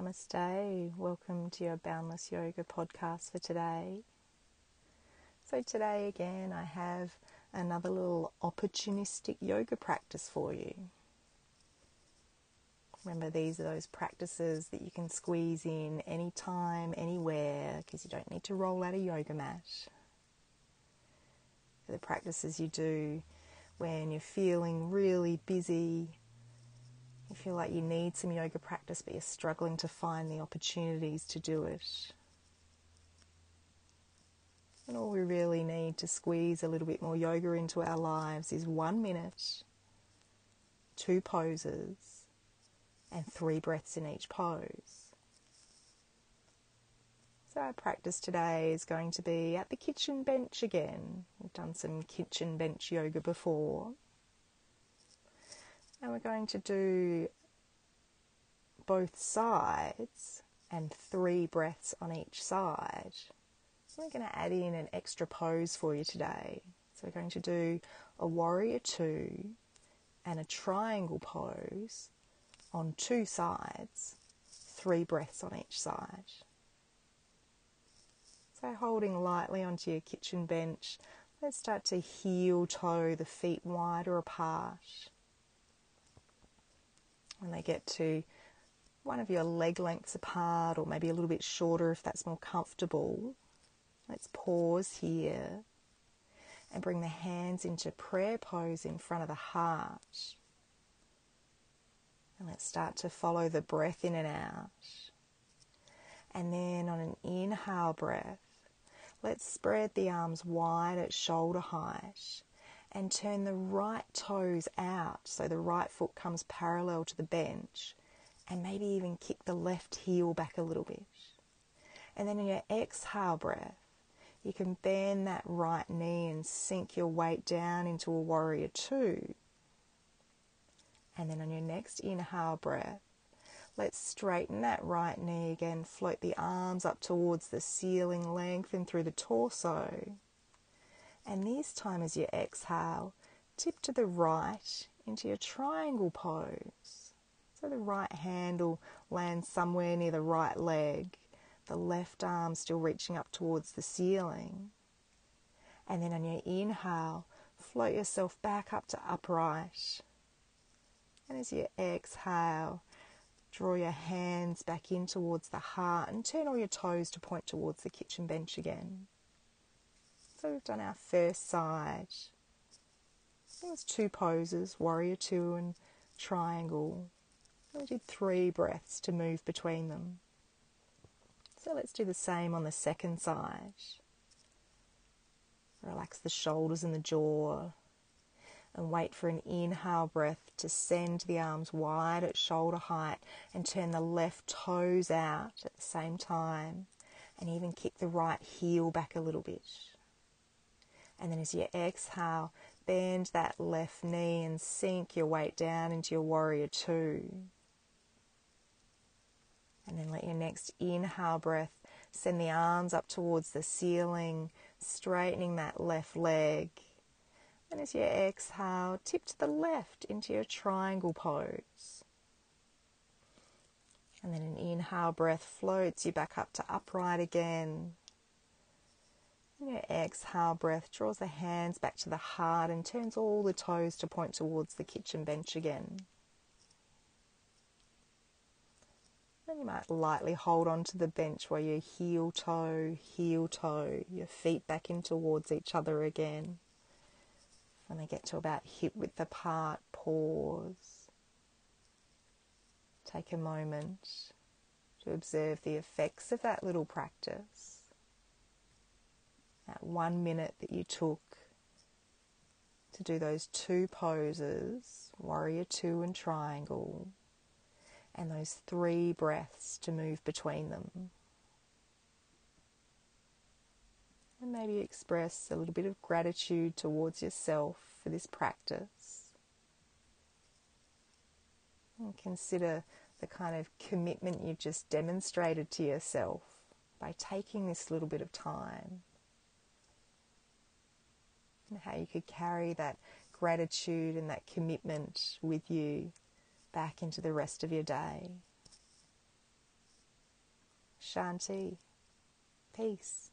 Namaste. Welcome to your Boundless Yoga podcast for today. So, today again, I have another little opportunistic yoga practice for you. Remember, these are those practices that you can squeeze in anytime, anywhere, because you don't need to roll out a yoga mat. the practices you do when you're feeling really busy you feel like you need some yoga practice, but you're struggling to find the opportunities to do it. And all we really need to squeeze a little bit more yoga into our lives is one minute, two poses, and three breaths in each pose. So, our practice today is going to be at the kitchen bench again. We've done some kitchen bench yoga before. And we're going to do both sides and three breaths on each side. So we're going to add in an extra pose for you today. So we're going to do a warrior two and a triangle pose on two sides, three breaths on each side. So holding lightly onto your kitchen bench, let's start to heel toe the feet wider apart when they get to one of your leg lengths apart or maybe a little bit shorter if that's more comfortable. Let's pause here and bring the hands into prayer pose in front of the heart. And let's start to follow the breath in and out. And then on an inhale breath, let's spread the arms wide at shoulder height and turn the right toes out so the right foot comes parallel to the bench and maybe even kick the left heel back a little bit. And then in your exhale breath, you can bend that right knee and sink your weight down into a warrior two. And then on your next inhale breath, let's straighten that right knee again, float the arms up towards the ceiling, lengthen through the torso. And this time, as you exhale, tip to the right into your triangle pose. So the right handle lands somewhere near the right leg, the left arm still reaching up towards the ceiling. And then on your inhale, float yourself back up to upright. And as you exhale, draw your hands back in towards the heart and turn all your toes to point towards the kitchen bench again. So we've done our first side. There's two poses, warrior two and triangle. We did three breaths to move between them. So let's do the same on the second side. Relax the shoulders and the jaw and wait for an inhale breath to send the arms wide at shoulder height and turn the left toes out at the same time and even kick the right heel back a little bit. And then as you exhale, bend that left knee and sink your weight down into your warrior two. And then let your next inhale breath send the arms up towards the ceiling, straightening that left leg. And as you exhale, tip to the left into your triangle pose. And then an inhale breath floats you back up to upright again. And exhale breath draws the hands back to the heart and turns all the toes to point towards the kitchen bench again. Then you might lightly hold on to the bench where you heel toe, heel toe, your feet back in towards each other again. When they get to about hip width apart, pause. Take a moment to observe the effects of that little practice that one minute that you took to do those two poses, warrior two and triangle, and those three breaths to move between them. And maybe express a little bit of gratitude towards yourself for this practice. And consider the kind of commitment you've just demonstrated to yourself by taking this little bit of time and how you could carry that gratitude and that commitment with you back into the rest of your day. Shanti. Peace.